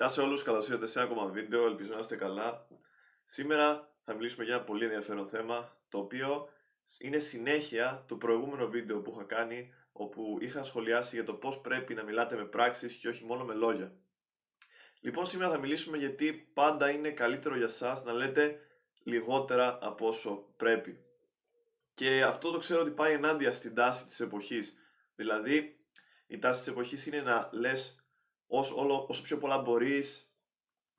Γεια σε όλους, καλώς ήρθατε σε ένα ακόμα βίντεο, ελπίζω να είστε καλά. Σήμερα θα μιλήσουμε για ένα πολύ ενδιαφέρον θέμα, το οποίο είναι συνέχεια του προηγούμενου βίντεο που είχα κάνει, όπου είχα σχολιάσει για το πώς πρέπει να μιλάτε με πράξεις και όχι μόνο με λόγια. Λοιπόν, σήμερα θα μιλήσουμε γιατί πάντα είναι καλύτερο για σας να λέτε λιγότερα από όσο πρέπει. Και αυτό το ξέρω ότι πάει ενάντια στην τάση της εποχής. Δηλαδή, η τάση της εποχής είναι να λες όσο, όλο, όσο πιο πολλά μπορείς,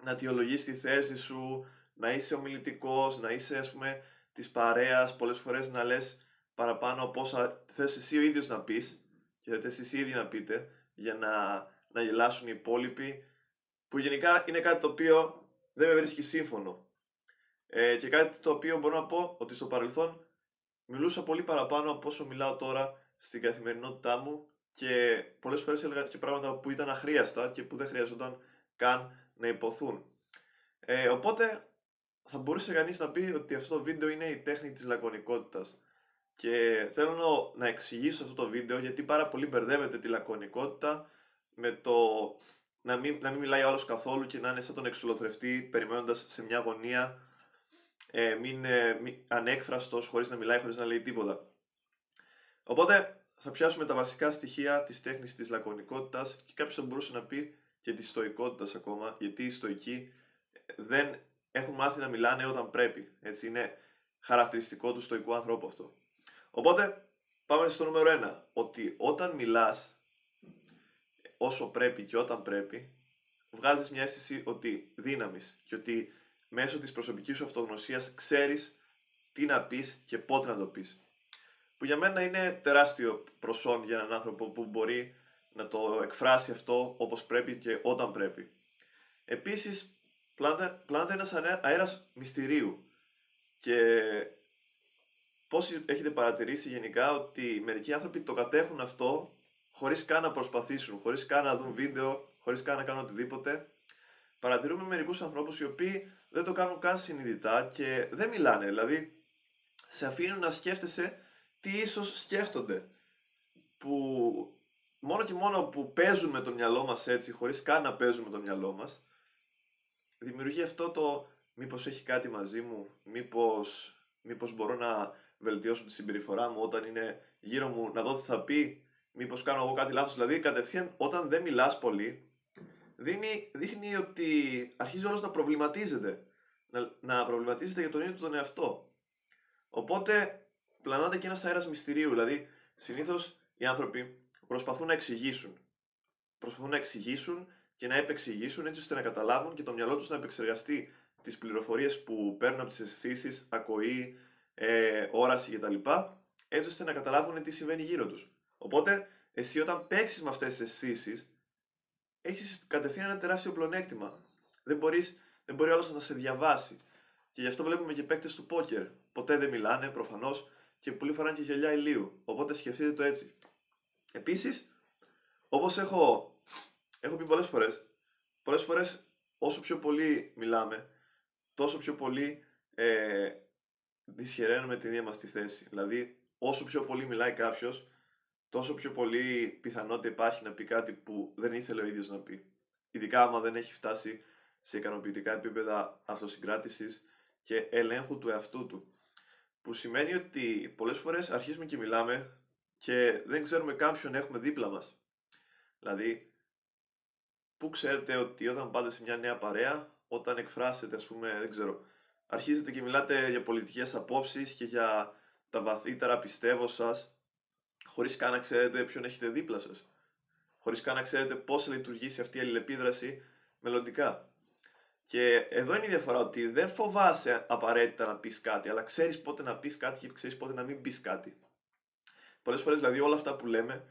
να αιτιολογείς τη θέση σου, να είσαι ομιλητικός, να είσαι ας πούμε της παρέας, πολλές φορές να λες παραπάνω από όσα θες εσύ ο ίδιος να πεις και θες εσύ ήδη να πείτε για να, να γελάσουν οι υπόλοιποι που γενικά είναι κάτι το οποίο δεν με βρίσκει σύμφωνο. Ε, και κάτι το οποίο μπορώ να πω ότι στο παρελθόν μιλούσα πολύ παραπάνω από όσο μιλάω τώρα στην καθημερινότητά μου και πολλές φορές έλεγα και πράγματα που ήταν αχρίαστα και που δεν χρειαζόταν καν να υποθούν. Ε, οπότε θα μπορούσε κανείς να πει ότι αυτό το βίντεο είναι η τέχνη της λακωνικότητας. Και θέλω να εξηγήσω αυτό το βίντεο γιατί πάρα πολύ μπερδεύεται τη λακωνικότητα με το να μην, να μην μιλάει άλλος καθόλου και να είναι σαν τον εξουλοθρευτή περιμένοντας σε μια γωνία ε, μην, ε, μην, ανέκφραστος χωρίς να μιλάει, χωρίς να λέει τίποτα. Οπότε θα πιάσουμε τα βασικά στοιχεία της τέχνης της λακωνικότητας και κάποιος θα μπορούσε να πει και της στοικότητας ακόμα, γιατί οι στοικοί δεν έχουν μάθει να μιλάνε όταν πρέπει. Έτσι είναι χαρακτηριστικό του στοικού ανθρώπου αυτό. Οπότε πάμε στο νούμερο 1, ότι όταν μιλάς όσο πρέπει και όταν πρέπει, βγάζεις μια αίσθηση ότι δύναμης και ότι μέσω της προσωπικής σου αυτογνωσίας ξέρεις τι να πεις και πότε να το πεις που για μένα είναι τεράστιο προσόν για έναν άνθρωπο που μπορεί να το εκφράσει αυτό όπως πρέπει και όταν πρέπει. Επίσης, πλάνεται ένας αέρας μυστηρίου και πώς έχετε παρατηρήσει γενικά ότι μερικοί άνθρωποι το κατέχουν αυτό χωρίς καν να προσπαθήσουν, χωρίς καν να δουν βίντεο, χωρίς καν να κάνουν οτιδήποτε. Παρατηρούμε μερικούς ανθρώπους οι οποίοι δεν το κάνουν καν συνειδητά και δεν μιλάνε, δηλαδή σε αφήνουν να σκέφτεσαι τι ίσως σκέφτονται. Που μόνο και μόνο που παίζουν με το μυαλό μας έτσι, χωρίς καν να παίζουν με το μυαλό μας, δημιουργεί αυτό το μήπως έχει κάτι μαζί μου, μήπως, μήπως μπορώ να βελτιώσω τη συμπεριφορά μου όταν είναι γύρω μου, να δω τι θα πει, μήπως κάνω εγώ κάτι λάθος. Δηλαδή κατευθείαν όταν δεν μιλάς πολύ, δίνει, δείχνει ότι αρχίζει όλος να προβληματίζεται. Να, να προβληματίζεται για τον ίδιο τον εαυτό. Οπότε πλανάται και ένας αέρας μυστηρίου. Δηλαδή, συνήθως οι άνθρωποι προσπαθούν να εξηγήσουν. Προσπαθούν να εξηγήσουν και να επεξηγήσουν έτσι ώστε να καταλάβουν και το μυαλό τους να επεξεργαστεί τις πληροφορίες που παίρνουν από τις αισθήσεις, ακοή, ε, όραση κτλ. Έτσι ώστε να καταλάβουν τι συμβαίνει γύρω τους. Οπότε, εσύ όταν παίξεις με αυτές τις αισθήσεις, έχεις κατευθείαν ένα τεράστιο πλονέκτημα. Δεν, μπορείς, δεν μπορεί άλλος να σε διαβάσει. Και γι' αυτό βλέπουμε και παίκτες του πόκερ. Ποτέ δεν μιλάνε, προφανώς, και πολύ φοράνε και γυαλιά ηλίου. Οπότε σκεφτείτε το έτσι. Επίσης, όπως έχω, έχω πει πολλές φορές, πολλές φορές όσο πιο πολύ μιλάμε, τόσο πιο πολύ ε, δυσχεραίνουμε την ίδια μας τη θέση. Δηλαδή, όσο πιο πολύ μιλάει κάποιος, τόσο πιο πολύ πιθανότητα υπάρχει να πει κάτι που δεν ήθελε ο ίδιος να πει. Ειδικά άμα δεν έχει φτάσει σε ικανοποιητικά επίπεδα αυτοσυγκράτησης και ελέγχου του εαυτού του. Που σημαίνει ότι πολλές φορές αρχίζουμε και μιλάμε και δεν ξέρουμε κάποιον έχουμε δίπλα μας. Δηλαδή, πού ξέρετε ότι όταν πάτε σε μια νέα παρέα, όταν εκφράσετε, ας πούμε, δεν ξέρω, αρχίζετε και μιλάτε για πολιτικές απόψεις και για τα βαθύτερα πιστεύω σας, χωρίς καν να ξέρετε ποιον έχετε δίπλα σας. Χωρίς καν να ξέρετε πώς θα λειτουργήσει αυτή η αλληλεπίδραση μελλοντικά. Και εδώ είναι η διαφορά ότι δεν φοβάσαι απαραίτητα να πεις κάτι, αλλά ξέρεις πότε να πεις κάτι και ξέρεις πότε να μην πεις κάτι. Πολλές φορές δηλαδή όλα αυτά που λέμε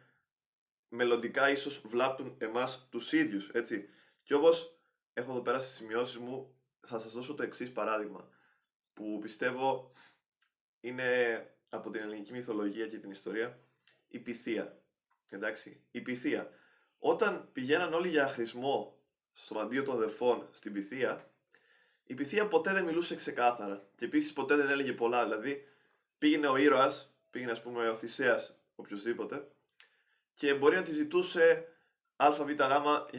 μελλοντικά ίσως βλάπτουν εμάς τους ίδιους, έτσι. Και όπως έχω εδώ πέρα στις σημειώσεις μου, θα σας δώσω το εξής παράδειγμα. Που πιστεύω είναι από την ελληνική μυθολογία και την ιστορία η πυθία. Εντάξει, η πυθία. Όταν πηγαίναν όλοι για χρησμό στο αντίο των αδερφών στην Πυθία, η Πυθία ποτέ δεν μιλούσε ξεκάθαρα και επίσης ποτέ δεν έλεγε πολλά. Δηλαδή, πήγαινε ο ήρωας, πήγαινε ας πούμε ο Θησέας, οποιοδήποτε, και μπορεί να τη ζητούσε ΑΒΓ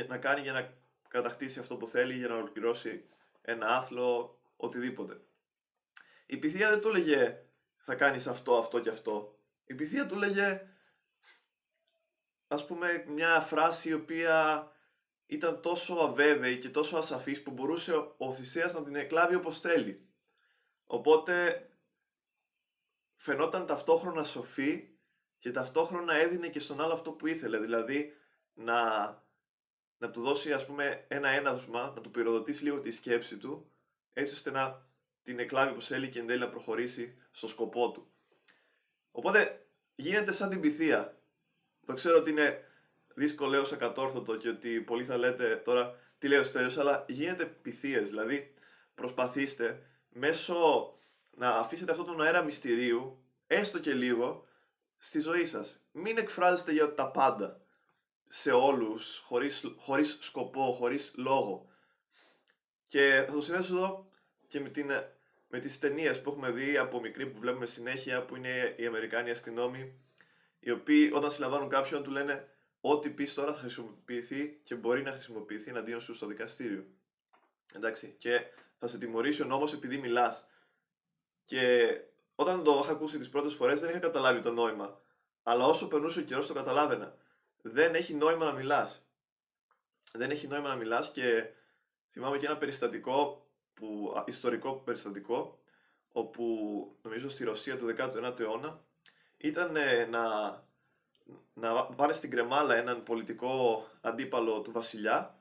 να κάνει για να κατακτήσει αυτό που θέλει για να ολοκληρώσει ένα άθλο, οτιδήποτε. Η Pythia δεν του έλεγε θα κάνεις αυτό, αυτό και αυτό. Η Pythia του έλεγε ας πούμε μια φράση η οποία ήταν τόσο αβέβαιη και τόσο ασαφής που μπορούσε ο Θησέας να την εκλάβει όπως θέλει. Οπότε φαινόταν ταυτόχρονα σοφή και ταυτόχρονα έδινε και στον άλλο αυτό που ήθελε, δηλαδή να, να του δώσει ας πούμε ένα έναυσμα, να του πυροδοτήσει λίγο τη σκέψη του, έτσι ώστε να την εκλάβει όπως θέλει και εν τέλει να προχωρήσει στο σκοπό του. Οπότε γίνεται σαν την πυθία. Το ξέρω ότι είναι δύσκολο έως ακατόρθωτο και ότι πολλοί θα λέτε τώρα τι λέω στο αλλά γίνεται πυθίες, δηλαδή προσπαθήστε μέσω να αφήσετε αυτόν τον αέρα μυστηρίου, έστω και λίγο, στη ζωή σας. Μην εκφράζετε για τα πάντα, σε όλους, χωρίς, χωρίς σκοπό, χωρίς λόγο. Και θα το συνδέσω εδώ και με, την, με τις ταινίες που έχουμε δει από μικρή που βλέπουμε συνέχεια, που είναι οι Αμερικάνοι αστυνόμοι, οι οποίοι όταν συλλαμβάνουν κάποιον του λένε ό,τι πεις τώρα θα χρησιμοποιηθεί και μπορεί να χρησιμοποιηθεί εναντίον σου στο δικαστήριο. Εντάξει, και θα σε τιμωρήσει ο νόμος επειδή μιλάς. Και όταν το είχα ακούσει τις πρώτες φορές δεν είχα καταλάβει το νόημα. Αλλά όσο περνούσε ο καιρός το καταλάβαινα. Δεν έχει νόημα να μιλάς. Δεν έχει νόημα να μιλάς και θυμάμαι και ένα περιστατικό, που, ιστορικό περιστατικό, όπου νομίζω στη Ρωσία του 19ου αιώνα ήταν ε, να, να πάνε στην κρεμάλα έναν πολιτικό αντίπαλο του βασιλιά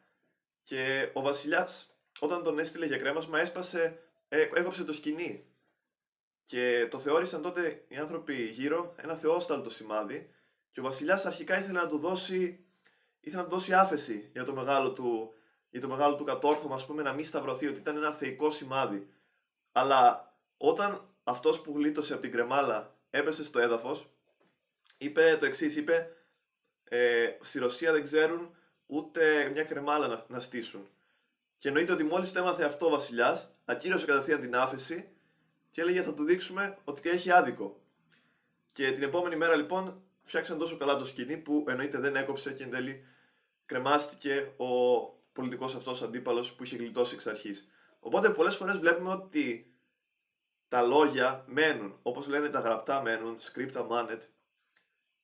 και ο βασιλιάς όταν τον έστειλε για κρέμασμα έσπασε, ε, έκοψε το σκηνή και το θεώρησαν τότε οι άνθρωποι γύρω ένα θεόσταλτο σημάδι και ο βασιλιάς αρχικά ήθελε να του δώσει, ήθελε να του δώσει άφεση για το μεγάλο του, για το μεγάλο του κατόρθωμα, ας πούμε, να μην σταυρωθεί, ότι ήταν ένα θεϊκό σημάδι. Αλλά όταν αυτός που γλίτωσε από την κρεμάλα έπεσε στο έδαφος, είπε το εξής, είπε ε, στη Ρωσία δεν ξέρουν ούτε μια κρεμάλα να, να στήσουν. Και εννοείται ότι μόλις το έμαθε αυτό ο βασιλιάς, ακύρωσε κατευθείαν την άφεση και έλεγε θα του δείξουμε ότι έχει άδικο. Και την επόμενη μέρα λοιπόν φτιάξαν τόσο καλά το σκηνή που εννοείται δεν έκοψε και εν τέλει κρεμάστηκε ο πολιτικός αυτός αντίπαλος που είχε γλιτώσει εξ αρχής. Οπότε πολλές φορές βλέπουμε ότι τα λόγια μένουν, όπως λένε τα γραπτά μένουν, scripta manet,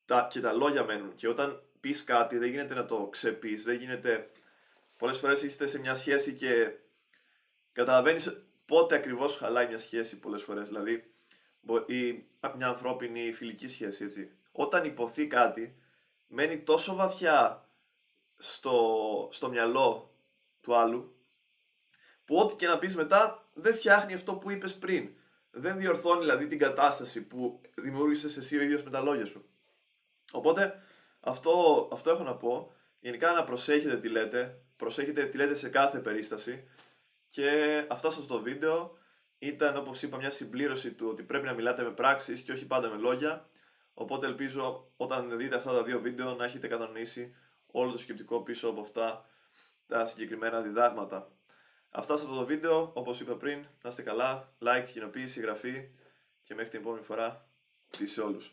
τα, και τα λόγια μένουν. Και όταν πεις κάτι δεν γίνεται να το ξεπείς, δεν γίνεται. Πολλές φορές είστε σε μια σχέση και καταλαβαίνεις πότε ακριβώς χαλάει μια σχέση πολλές φορές, δηλαδή ή μια ανθρώπινη φιλική σχέση, έτσι. Όταν υποθεί κάτι, μένει τόσο βαθιά στο, στο μυαλό του άλλου, που ό,τι και να πεις μετά δεν φτιάχνει αυτό που είπες πριν. Δεν διορθώνει δηλαδή την κατάσταση που δημιούργησες εσύ ο ίδιος με τα λόγια σου. Οπότε αυτό, αυτό έχω να πω. Γενικά να προσέχετε τι λέτε, προσέχετε τι λέτε σε κάθε περίσταση και αυτό σας το βίντεο ήταν όπως είπα μια συμπλήρωση του ότι πρέπει να μιλάτε με πράξεις και όχι πάντα με λόγια. Οπότε ελπίζω όταν δείτε αυτά τα δύο βίντεο να έχετε κατανοήσει όλο το σκεπτικό πίσω από αυτά τα συγκεκριμένα διδάγματα. Αυτά σε αυτό το βίντεο, όπως είπα πριν, να είστε καλά, like, κοινοποίηση, εγγραφή και μέχρι την επόμενη φορά, peace σε όλους.